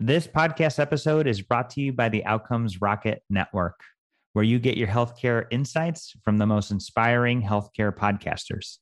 This podcast episode is brought to you by the Outcomes Rocket Network, where you get your healthcare insights from the most inspiring healthcare podcasters.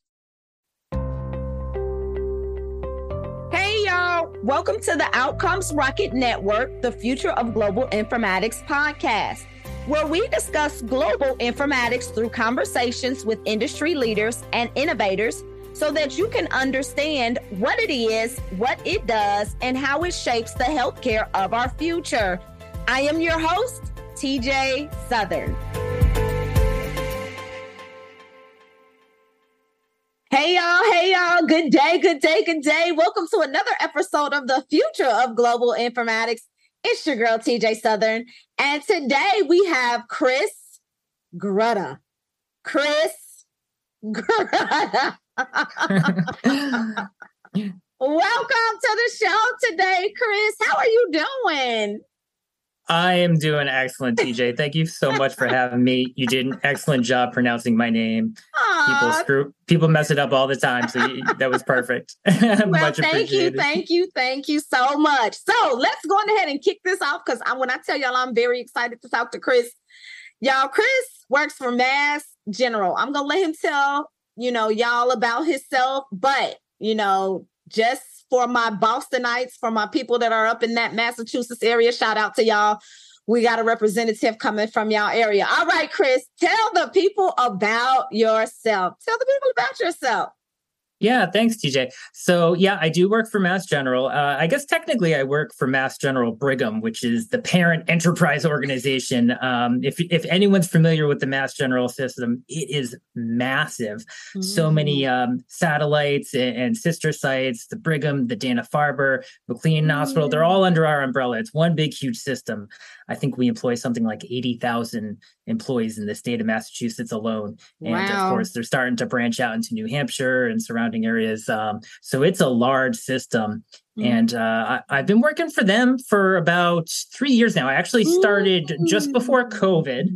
Hey, y'all. Welcome to the Outcomes Rocket Network, the Future of Global Informatics podcast, where we discuss global informatics through conversations with industry leaders and innovators so that you can understand what it is, what it does, and how it shapes the healthcare of our future. I am your host, TJ Southern. Hey y'all, hey y'all, good day, good day, good day. Welcome to another episode of the future of global informatics. It's your girl, TJ Southern. And today we have Chris Grutta. Chris Grutta. Welcome to the show today, Chris. How are you doing? I am doing excellent, TJ. Thank you so much for having me. You did an excellent job pronouncing my name. Aww. People screw people mess it up all the time, so you, that was perfect. well, thank you, thank you, thank you so much. So let's go on ahead and kick this off because when I tell y'all I'm very excited to talk to Chris. Y'all, Chris works for Mass General. I'm gonna let him tell you know, y'all about himself, but, you know, just for my Bostonites, for my people that are up in that Massachusetts area, shout out to y'all. We got a representative coming from y'all area. All right, Chris, tell the people about yourself. Tell the people about yourself. Yeah, thanks, TJ. So, yeah, I do work for Mass General. Uh, I guess technically I work for Mass General Brigham, which is the parent enterprise organization. Um, if if anyone's familiar with the Mass General system, it is massive. Mm-hmm. So many mm. um, satellites and, and, sister sites. The Brigham, the Dana Farber, McLean mm-hmm. Hospital. They're all under our umbrella. It's one big, huge system. I think we employ something like eighty thousand employees in the state of Massachusetts alone. And wow. of course, they're starting to branch out into New Hampshire and surrounding areas. Um, so it's a large system. Mm-hmm. And uh, I, have been working for them for about three years now. I actually started mm-hmm. just before COVID.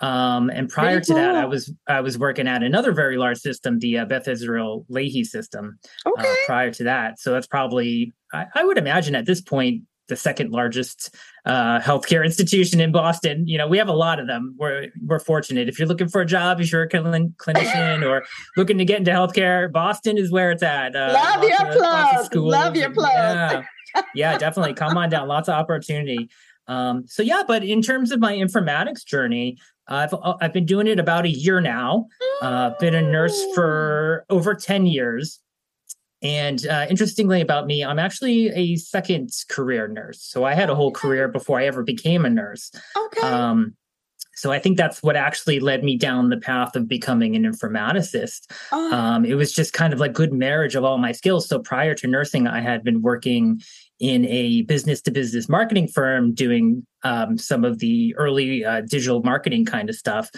Um, and prior to that, I was I was working at another very large system, the uh, Beth Israel Lahey system. Uh, okay. Uh, prior to that, so that's probably I, I, would imagine at this point the second largest uh, healthcare institution in Boston. You know, we have a lot of them. We're we're fortunate. If you're looking for a job, if you're a clinician or looking to get into healthcare, Boston is where it's at. Uh, Love your of, plug. Love your plug. Yeah, yeah, definitely. Come on down. Lots of opportunity. Um, so yeah, but in terms of my informatics journey, I've I've been doing it about a year now. Uh, been a nurse for over ten years. And uh, interestingly about me, I'm actually a second career nurse. So I had a whole career before I ever became a nurse. Okay. Um, so I think that's what actually led me down the path of becoming an informaticist. Oh. Um, it was just kind of like good marriage of all my skills. So prior to nursing, I had been working in a business to business marketing firm doing um, some of the early uh, digital marketing kind of stuff.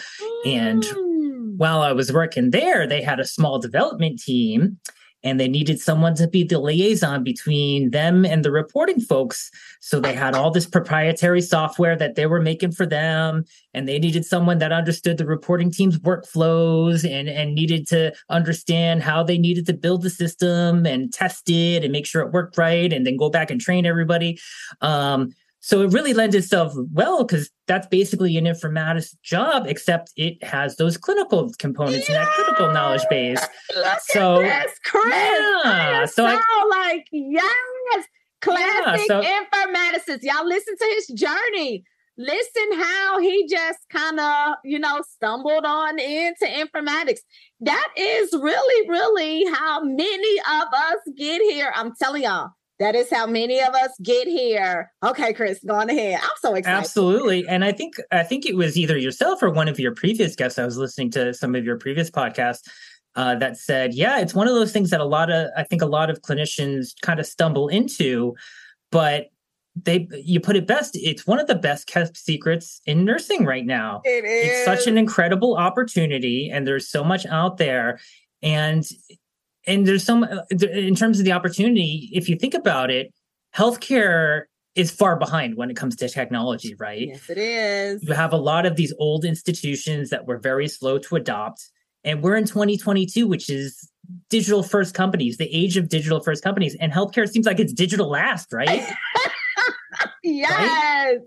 Mm. And while I was working there, they had a small development team and they needed someone to be the liaison between them and the reporting folks. So they had all this proprietary software that they were making for them, and they needed someone that understood the reporting team's workflows and, and needed to understand how they needed to build the system and test it and make sure it worked right, and then go back and train everybody. Um, so it really lends itself well because that's basically an informatics job, except it has those clinical components yeah. and that clinical knowledge base. Look so this, Chris. Yeah. So I, like yes, classic yeah, so, informaticist. Y'all listen to his journey. Listen how he just kind of, you know, stumbled on into informatics. That is really, really how many of us get here. I'm telling y'all that is how many of us get here. Okay, Chris, go on ahead. I'm so excited. Absolutely. And I think I think it was either yourself or one of your previous guests. I was listening to some of your previous podcasts uh, that said, yeah, it's one of those things that a lot of I think a lot of clinicians kind of stumble into, but they you put it best it's one of the best kept secrets in nursing right now it is. it's such an incredible opportunity and there's so much out there and and there's some uh, in terms of the opportunity if you think about it healthcare is far behind when it comes to technology right yes it is you have a lot of these old institutions that were very slow to adopt and we're in 2022 which is digital first companies the age of digital first companies and healthcare seems like it's digital last right Yes. Right?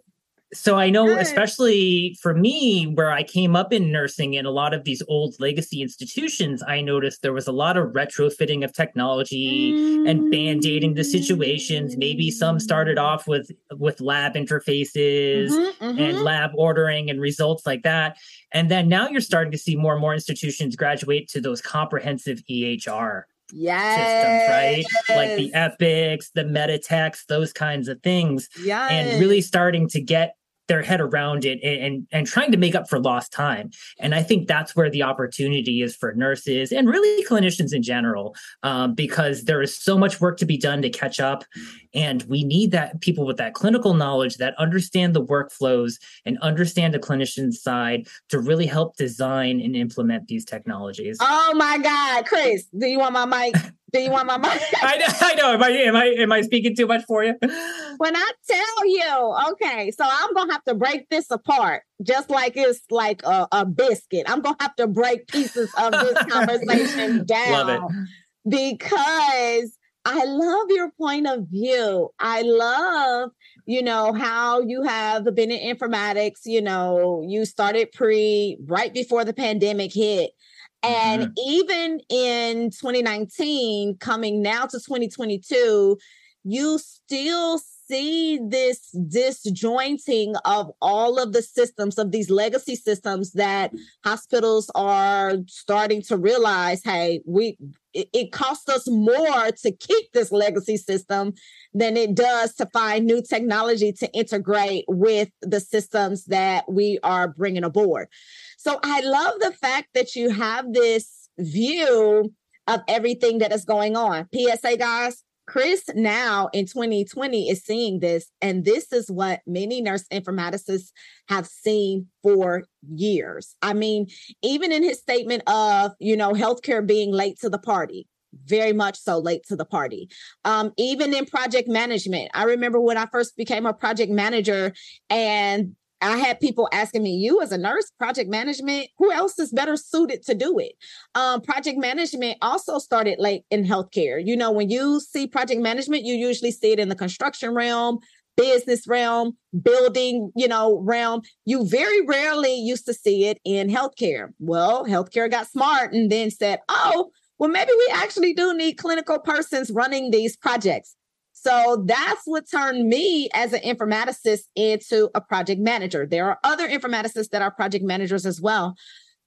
So I know, Good. especially for me, where I came up in nursing in a lot of these old legacy institutions, I noticed there was a lot of retrofitting of technology mm. and band-aiding the situations. Maybe some started off with with lab interfaces mm-hmm, mm-hmm. and lab ordering and results like that. And then now you're starting to see more and more institutions graduate to those comprehensive EHR yes. systems, right? Like the Epics, the Meditechs, those kinds of things. Yeah. And really starting to get their head around it and, and, and trying to make up for lost time. And I think that's where the opportunity is for nurses and really clinicians in general, um, because there is so much work to be done to catch up, and we need that people with that clinical knowledge that understand the workflows and understand the clinician side to really help design and implement these technologies. Oh my God, Chris, do you want my mic? Do you want my money? I know. I know. Am I am I am I speaking too much for you? When I tell you, okay, so I'm gonna have to break this apart, just like it's like a, a biscuit. I'm gonna have to break pieces of this conversation down because I love your point of view. I love, you know, how you have been in informatics. You know, you started pre right before the pandemic hit and mm-hmm. even in 2019, coming now to 2022, you still see this disjointing of all of the systems of these legacy systems that hospitals are starting to realize hey we it, it costs us more to keep this legacy system than it does to find new technology to integrate with the systems that we are bringing aboard so I love the fact that you have this view of everything that is going on. PSA, guys, Chris now in 2020 is seeing this, and this is what many nurse informaticists have seen for years. I mean, even in his statement of, you know, healthcare being late to the party, very much so late to the party. Um, even in project management, I remember when I first became a project manager and I had people asking me, you as a nurse, project management, who else is better suited to do it? Um, project management also started late in healthcare. You know, when you see project management, you usually see it in the construction realm, business realm, building, you know, realm. You very rarely used to see it in healthcare. Well, healthcare got smart and then said, oh, well, maybe we actually do need clinical persons running these projects. So that's what turned me as an informaticist into a project manager. There are other informaticists that are project managers as well.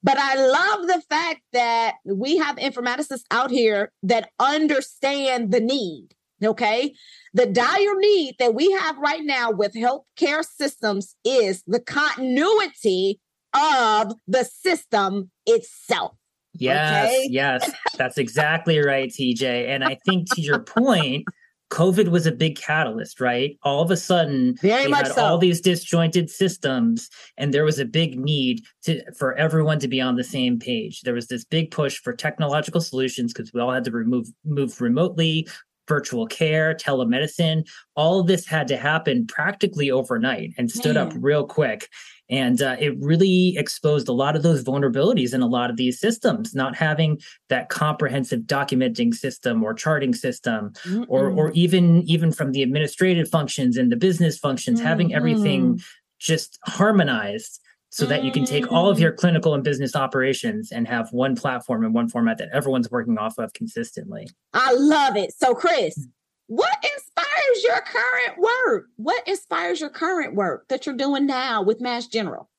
But I love the fact that we have informaticists out here that understand the need. Okay. The dire need that we have right now with healthcare systems is the continuity of the system itself. Yes, okay? yes, that's exactly right, TJ. And I think to your point, COVID was a big catalyst, right? All of a sudden, Very we had so. all these disjointed systems, and there was a big need to for everyone to be on the same page. There was this big push for technological solutions because we all had to remove move remotely, virtual care, telemedicine. All of this had to happen practically overnight and stood Man. up real quick. And uh, it really exposed a lot of those vulnerabilities in a lot of these systems, not having that comprehensive documenting system or charting system, Mm-mm. or or even even from the administrative functions and the business functions, mm-hmm. having everything just harmonized so that you can take all of your clinical and business operations and have one platform and one format that everyone's working off of consistently. I love it. So, Chris, what inspires your current work? What inspires your current work that you're doing now with Mass General?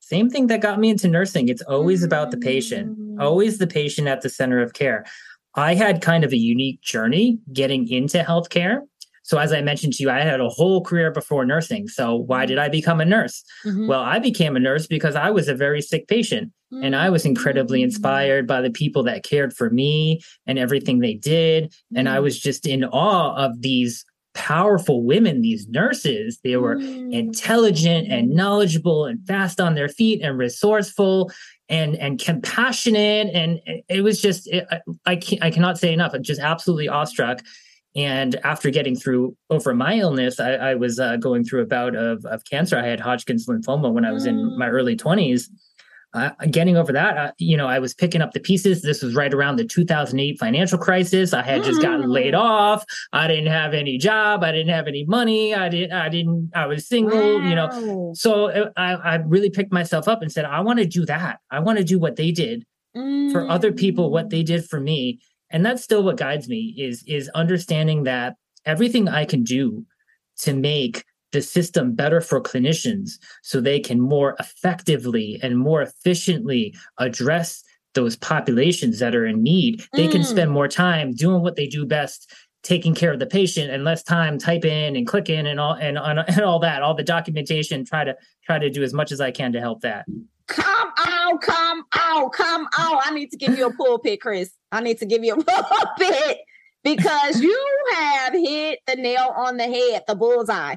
Same thing that got me into nursing. It's always about the patient, mm. always the patient at the center of care. I had kind of a unique journey getting into healthcare. So, as I mentioned to you, I had a whole career before nursing. So, why did I become a nurse? Mm-hmm. Well, I became a nurse because I was a very sick patient. And I was incredibly mm. inspired by the people that cared for me and everything they did. And I mm. was just in awe of these powerful women, these nurses. They were mm. intelligent and knowledgeable and fast on their feet and resourceful and and compassionate. And it was just it, I I cannot say enough. I'm just absolutely awestruck. And after getting through over my illness, I, I was uh, going through a bout of, of cancer. I had Hodgkin's lymphoma when I was in my early 20s uh, getting over that, uh, you know, I was picking up the pieces. This was right around the 2008 financial crisis. I had just gotten laid mm. off. I didn't have any job. I didn't have any money. I didn't. I didn't. I was single. Wow. You know, so uh, I, I really picked myself up and said, I want to do that. I want to do what they did mm. for other people, what they did for me, and that's still what guides me. Is is understanding that everything I can do to make the system better for clinicians so they can more effectively and more efficiently address those populations that are in need. They mm. can spend more time doing what they do best, taking care of the patient, and less time typing and clicking and all and, and all that, all the documentation. Try to try to do as much as I can to help that. Come out, come out, come out. I need to give you a pulpit, Chris. I need to give you a pulpit because you have hit the nail on the head, the bullseye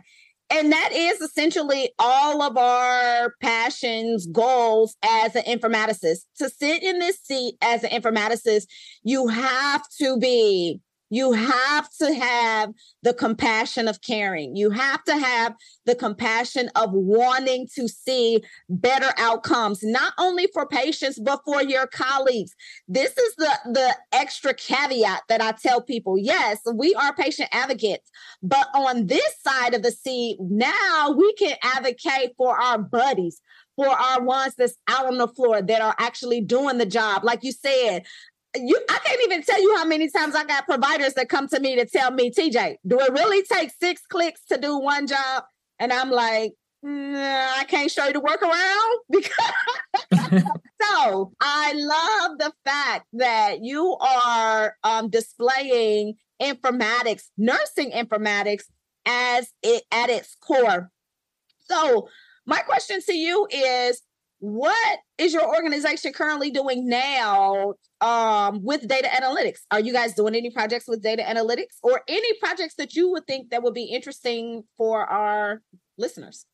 and that is essentially all of our passions, goals as an informaticist. To sit in this seat as an informaticist, you have to be you have to have the compassion of caring. You have to have the compassion of wanting to see better outcomes, not only for patients, but for your colleagues. This is the, the extra caveat that I tell people. Yes, we are patient advocates, but on this side of the seat, now we can advocate for our buddies, for our ones that's out on the floor that are actually doing the job. Like you said, you I can't even tell you how many times I got providers that come to me to tell me, TJ, do it really take six clicks to do one job? And I'm like, nah, I can't show you the workaround because so I love the fact that you are um, displaying informatics, nursing informatics as it at its core. So my question to you is what is your organization currently doing now um, with data analytics? Are you guys doing any projects with data analytics or any projects that you would think that would be interesting for our listeners?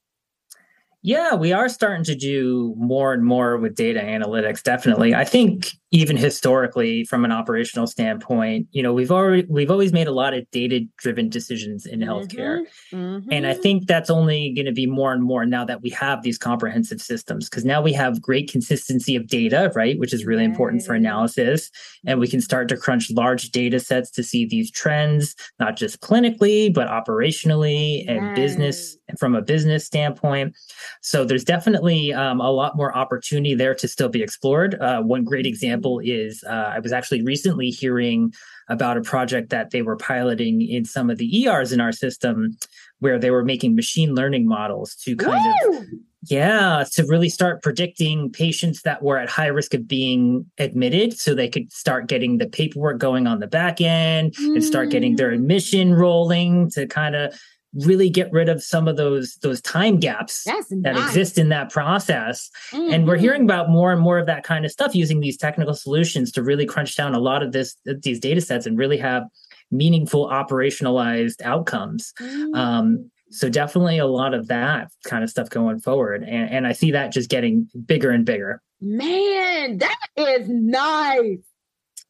Yeah, we are starting to do more and more with data analytics. Definitely, I think even historically, from an operational standpoint, you know, we've already we've always made a lot of data driven decisions in healthcare, mm-hmm. Mm-hmm. and I think that's only going to be more and more now that we have these comprehensive systems because now we have great consistency of data, right, which is really right. important for analysis, and we can start to crunch large data sets to see these trends, not just clinically but operationally and right. business from a business standpoint. So there's definitely um, a lot more opportunity there to still be explored. Uh, one great example is uh, I was actually recently hearing about a project that they were piloting in some of the ERs in our system where they were making machine learning models to kind Woo! of yeah, to really start predicting patients that were at high risk of being admitted so they could start getting the paperwork going on the back end mm. and start getting their mm. admission rolling to kind of really get rid of some of those those time gaps that nice. exist in that process mm-hmm. and we're mm-hmm. hearing about more and more of that kind of stuff using these technical solutions to really crunch down a lot of this these data sets and really have meaningful operationalized outcomes mm-hmm. um, so definitely a lot of that kind of stuff going forward and, and i see that just getting bigger and bigger man that is nice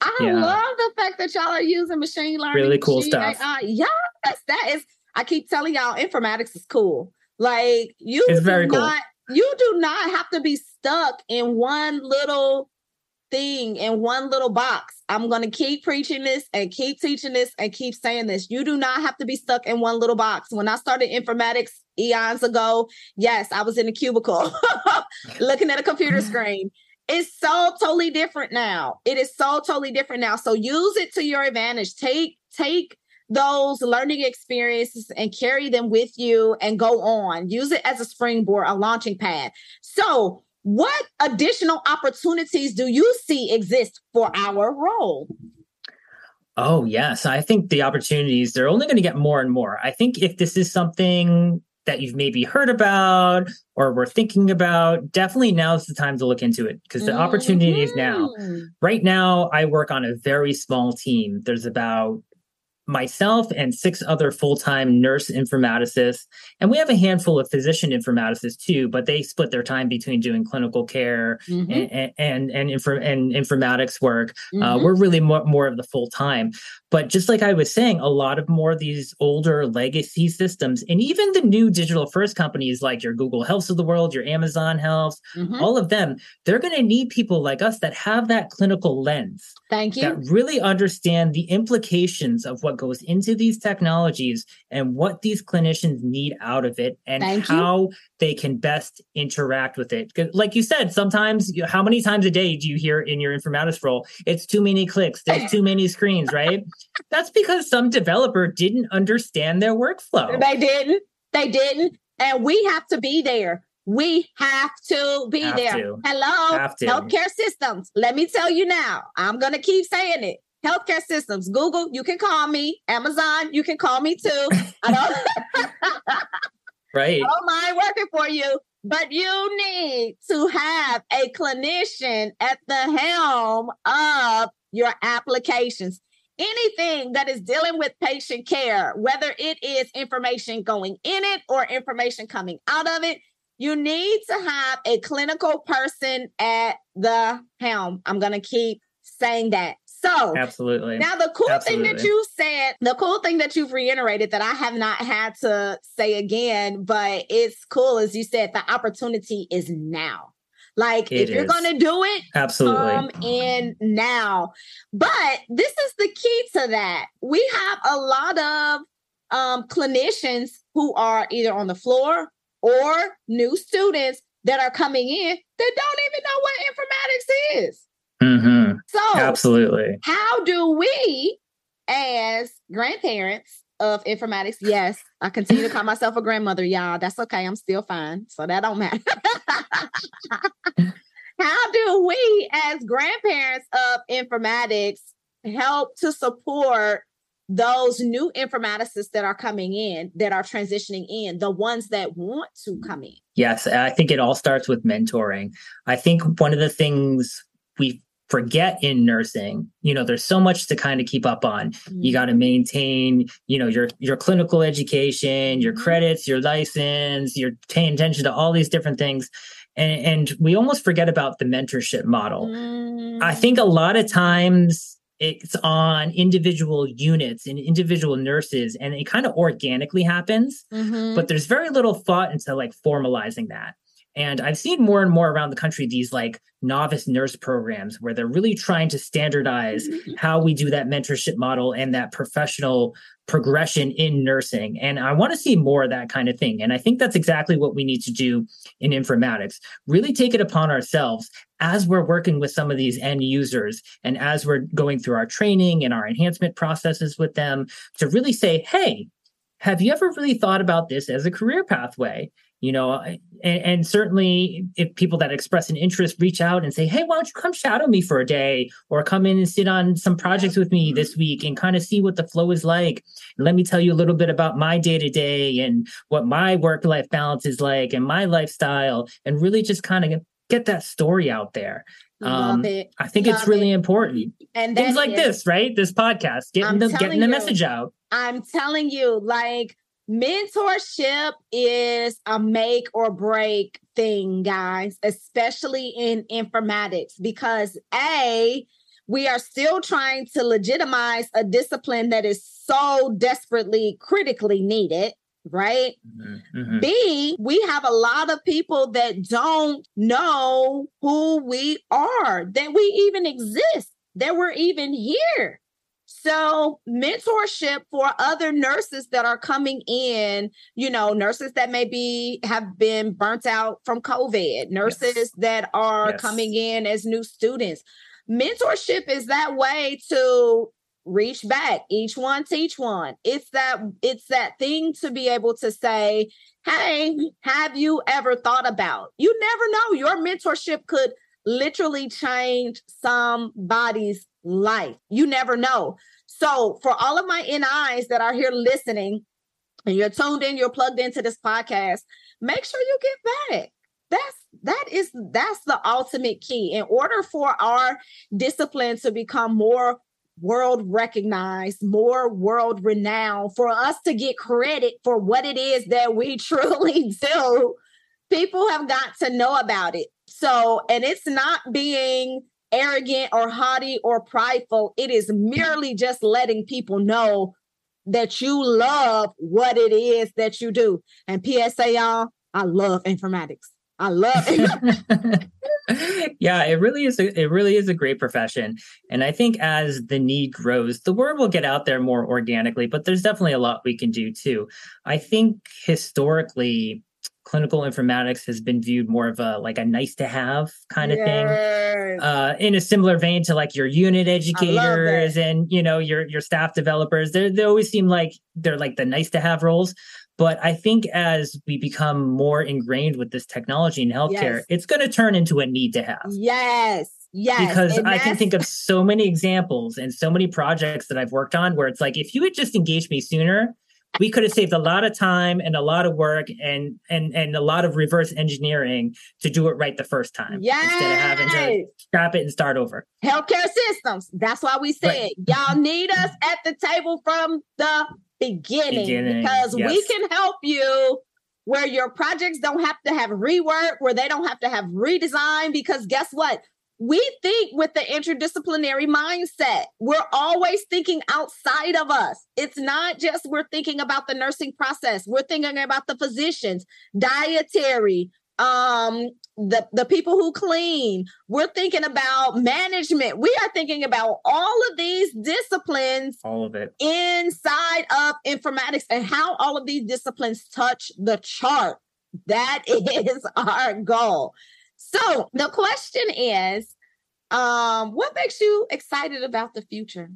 I yeah. love the fact that y'all are using machine learning. Really cool stuff. AI. Yes, that is I keep telling y'all, informatics is cool. Like you, it's very cool. Not, you do not have to be stuck in one little thing in one little box. I'm going to keep preaching this and keep teaching this and keep saying this. You do not have to be stuck in one little box. When I started informatics eons ago, yes, I was in a cubicle looking at a computer screen. It's so totally different now. It is so totally different now. So use it to your advantage. Take take those learning experiences and carry them with you and go on. Use it as a springboard, a launching pad. So, what additional opportunities do you see exist for our role? Oh, yes. I think the opportunities, they're only going to get more and more. I think if this is something that you've maybe heard about or were thinking about, definitely now's the time to look into it because the mm-hmm. opportunity is now. Mm-hmm. Right now, I work on a very small team. There's about myself and six other full-time nurse informaticists and we have a handful of physician informaticists too but they split their time between doing clinical care mm-hmm. and and and, infor- and informatics work uh, mm-hmm. uh, we're really more, more of the full time but just like i was saying a lot of more of these older legacy systems and even the new digital first companies like your google health of the world your amazon health mm-hmm. all of them they're going to need people like us that have that clinical lens thank you that really understand the implications of what goes into these technologies and what these clinicians need out of it and Thank how you. they can best interact with it. Like you said, sometimes how many times a day do you hear in your informatics role, it's too many clicks, there's too many screens, right? That's because some developer didn't understand their workflow. They didn't. They didn't. And we have to be there. We have to be have there. To. Hello, to. healthcare systems. Let me tell you now, I'm going to keep saying it healthcare systems. Google, you can call me. Amazon, you can call me too. I don't, right. I don't mind working for you, but you need to have a clinician at the helm of your applications. Anything that is dealing with patient care, whether it is information going in it or information coming out of it, you need to have a clinical person at the helm. I'm going to keep saying that. So absolutely. Now the cool absolutely. thing that you said, the cool thing that you've reiterated that I have not had to say again, but it's cool as you said, the opportunity is now. Like it if you're gonna do it, absolutely come in now. But this is the key to that. We have a lot of um, clinicians who are either on the floor or new students that are coming in that don't even know what informatics is. Mm-hmm. So, absolutely. How do we, as grandparents of informatics, yes, I continue to call myself a grandmother, y'all. That's okay. I'm still fine. So that don't matter. how do we, as grandparents of informatics, help to support those new informaticists that are coming in, that are transitioning in, the ones that want to come in? Yes, I think it all starts with mentoring. I think one of the things we forget in nursing you know there's so much to kind of keep up on mm-hmm. you got to maintain you know your your clinical education your mm-hmm. credits your license you're paying attention to all these different things and, and we almost forget about the mentorship model mm-hmm. i think a lot of times it's on individual units and individual nurses and it kind of organically happens mm-hmm. but there's very little thought into like formalizing that and I've seen more and more around the country these like novice nurse programs where they're really trying to standardize mm-hmm. how we do that mentorship model and that professional progression in nursing. And I want to see more of that kind of thing. And I think that's exactly what we need to do in informatics. Really take it upon ourselves as we're working with some of these end users and as we're going through our training and our enhancement processes with them to really say, hey, have you ever really thought about this as a career pathway? You know and, and, certainly if people that express an interest reach out and say hey why don't you come shadow me for a day or come in and sit on some projects with me this week and kind of see what the flow is like and let me tell you a little bit about my day to day and what my work life balance is like and my lifestyle and really just kind of get that story out there um, I think Love it's really it. important. And things like is, this, right? This podcast, getting the getting the message out. I'm telling you, like mentorship is a make or break thing, guys, especially in informatics, because A, we are still trying to legitimize a discipline that is so desperately critically needed right? Mm-hmm. mm-hmm. B, we have a lot of people that don't know who we are, that we even exist, that we're even here. So, mentorship for other nurses that are coming in, you know, nurses that maybe have been burnt out from COVID, nurses yes. that are yes. coming in as new students. Mentorship is that way to reach back, each one teach one. It's that it's that thing to be able to say, "Hey, have you ever thought about?" You never know. Your mentorship could literally change somebody's life. You never know. So, for all of my NIs that are here listening, and you're tuned in, you're plugged into this podcast, make sure you get back. That's that is that's the ultimate key. In order for our discipline to become more world recognized, more world renowned, for us to get credit for what it is that we truly do. People have got to know about it. So, and it's not being arrogant or haughty or prideful. It is merely just letting people know that you love what it is that you do. And PSA, y'all, I love informatics. I love it. yeah, it really is. A, it really is a great profession, and I think as the need grows, the word will get out there more organically. But there's definitely a lot we can do too. I think historically, clinical informatics has been viewed more of a like a nice to have kind of yes. thing uh, in a similar vein to like your unit educators and you know your your staff developers they they always seem like they're like the nice to have roles but i think as we become more ingrained with this technology in healthcare yes. it's going to turn into a need to have yes Yes. Because I can think of so many examples and so many projects that I've worked on where it's like, if you had just engaged me sooner, we could have saved a lot of time and a lot of work and and and a lot of reverse engineering to do it right the first time yes. instead of having to scrap it and start over. Healthcare systems. That's why we said right. y'all need us at the table from the beginning, beginning. because yes. we can help you where your projects don't have to have rework, where they don't have to have redesign. Because guess what? We think with the interdisciplinary mindset. We're always thinking outside of us. It's not just we're thinking about the nursing process. We're thinking about the physicians, dietary, um, the, the people who clean. We're thinking about management. We are thinking about all of these disciplines, all of it inside of informatics and how all of these disciplines touch the chart. That is our goal. So the question is, um, what makes you excited about the future?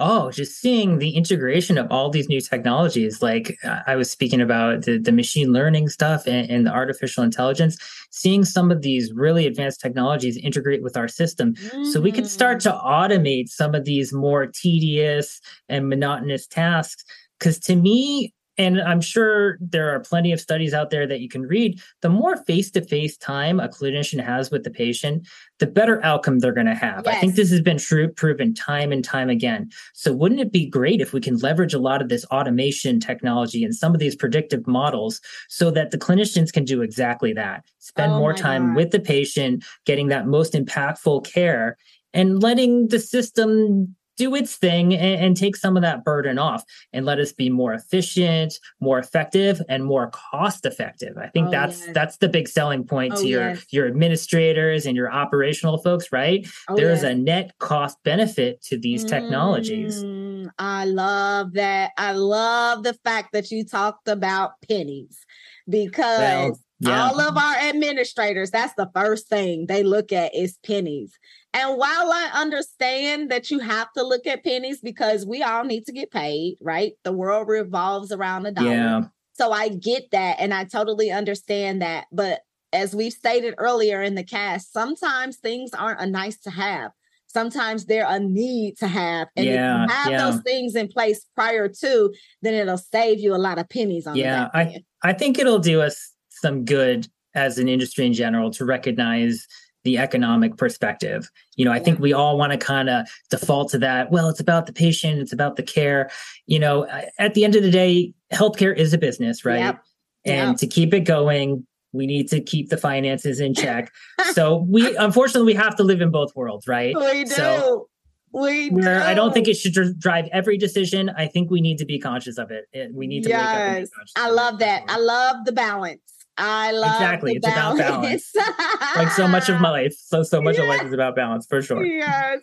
Oh, just seeing the integration of all these new technologies. Like I was speaking about the, the machine learning stuff and, and, the artificial intelligence, seeing some of these really advanced technologies integrate with our system. Mm-hmm. So we could start to mm. automate some of these more tedious and monotonous tasks. Because to me, and I'm sure there are plenty of studies out there that you can read. The more face to face time a clinician has with the patient, the better outcome they're going to have. Yes. I think this has been true, proven time and time again. So, wouldn't it be great if we can leverage a lot of this automation technology and some of these predictive models so that the clinicians can do exactly that? Spend oh more time God. with the patient, getting that most impactful care, and letting the system do its thing and, and, take some of that burden off and let us be more efficient, more effective, and more cost effective. I think oh, that's yes. that's the big selling point oh, to your yes. your administrators and your operational folks, right? Oh, There's yes. a net cost benefit to these technologies. Mm, I love that. I love the fact that you talked about pennies because well, yeah. all of our administrators, that's the first thing they look at is pennies. And while I understand that you have to look at pennies because we all need to get paid, right? The world revolves around the dollar. Yeah. So I get that and I totally understand that. But as we've stated earlier in the cast, sometimes things aren't a nice to have. Sometimes they're a need to have. And yeah, if you have yeah. those things in place prior to, then it'll save you a lot of pennies on yeah, I, I think it'll do us some good as an industry in general to recognize the economic perspective. You know, I think we all want to kind of default to that. Well, it's about the patient, it's about the care. You know, at the end of the day, healthcare is a business, right? Yep. And yep. to keep it going, we need to keep the finances in check. so we unfortunately we have to live in both worlds, right? We do. So we do. I don't think it should drive every decision. I think we need to be conscious of it. We need to yes. I love that. I love the balance. I love exactly. It's balance. about balance. like so much of my life. So so much yes. of life is about balance for sure. Yes.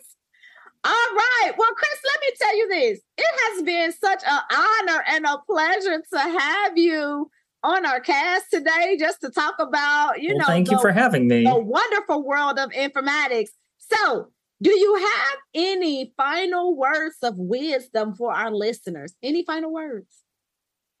All right. Well, Chris, let me tell you this. It has been such an honor and a pleasure to have you on our cast today just to talk about, you well, know, thank the, you for having me. The wonderful world of informatics. So, do you have any final words of wisdom for our listeners? Any final words?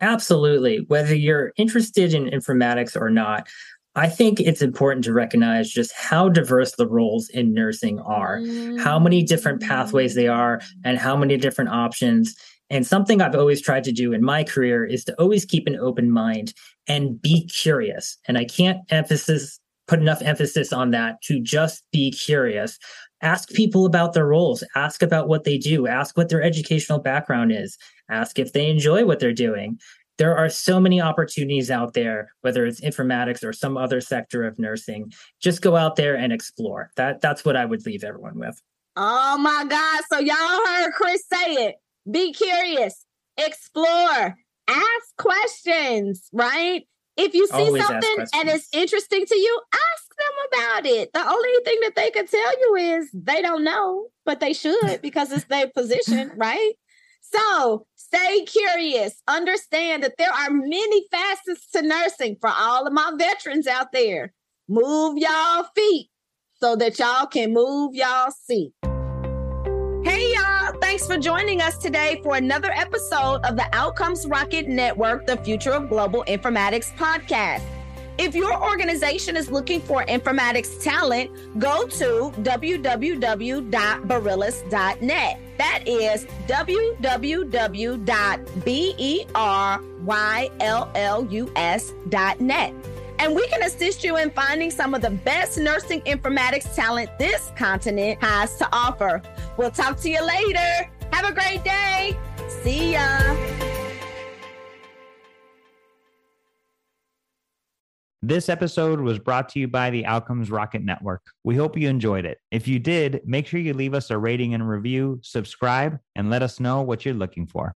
Absolutely. Whether you're interested in informatics or not, I think it's important to recognize just how diverse the roles in nursing are, how many different pathways they are, and how many different options. And something I've always tried to do in my career is to always keep an open mind and be curious. And I can't emphasis put enough emphasis on that to just be curious ask people about their roles, ask about what they do, ask what their educational background is, ask if they enjoy what they're doing. There are so many opportunities out there, whether it's informatics or some other sector of nursing. Just go out there and explore. That that's what I would leave everyone with. Oh my God. So y'all heard Chris say it. Be curious, explore, ask questions, right? If you see Always something and it's interesting to you, ask them about it. The only thing that they can tell you is they don't know, but they should because it's their position, right? So stay curious. Understand that there are many facets to nursing for all of my veterans out there. Move y'all feet so that y'all can move y'all seat. Thanks for joining us today for another episode of the Outcomes Rocket Network, the Future of Global Informatics podcast. If your organization is looking for informatics talent, go to www.barillas.net. That is www.berylls.net. And we can assist you in finding some of the best nursing informatics talent this continent has to offer. We'll talk to you later. Have a great day. See ya. This episode was brought to you by the Outcomes Rocket Network. We hope you enjoyed it. If you did, make sure you leave us a rating and review, subscribe, and let us know what you're looking for.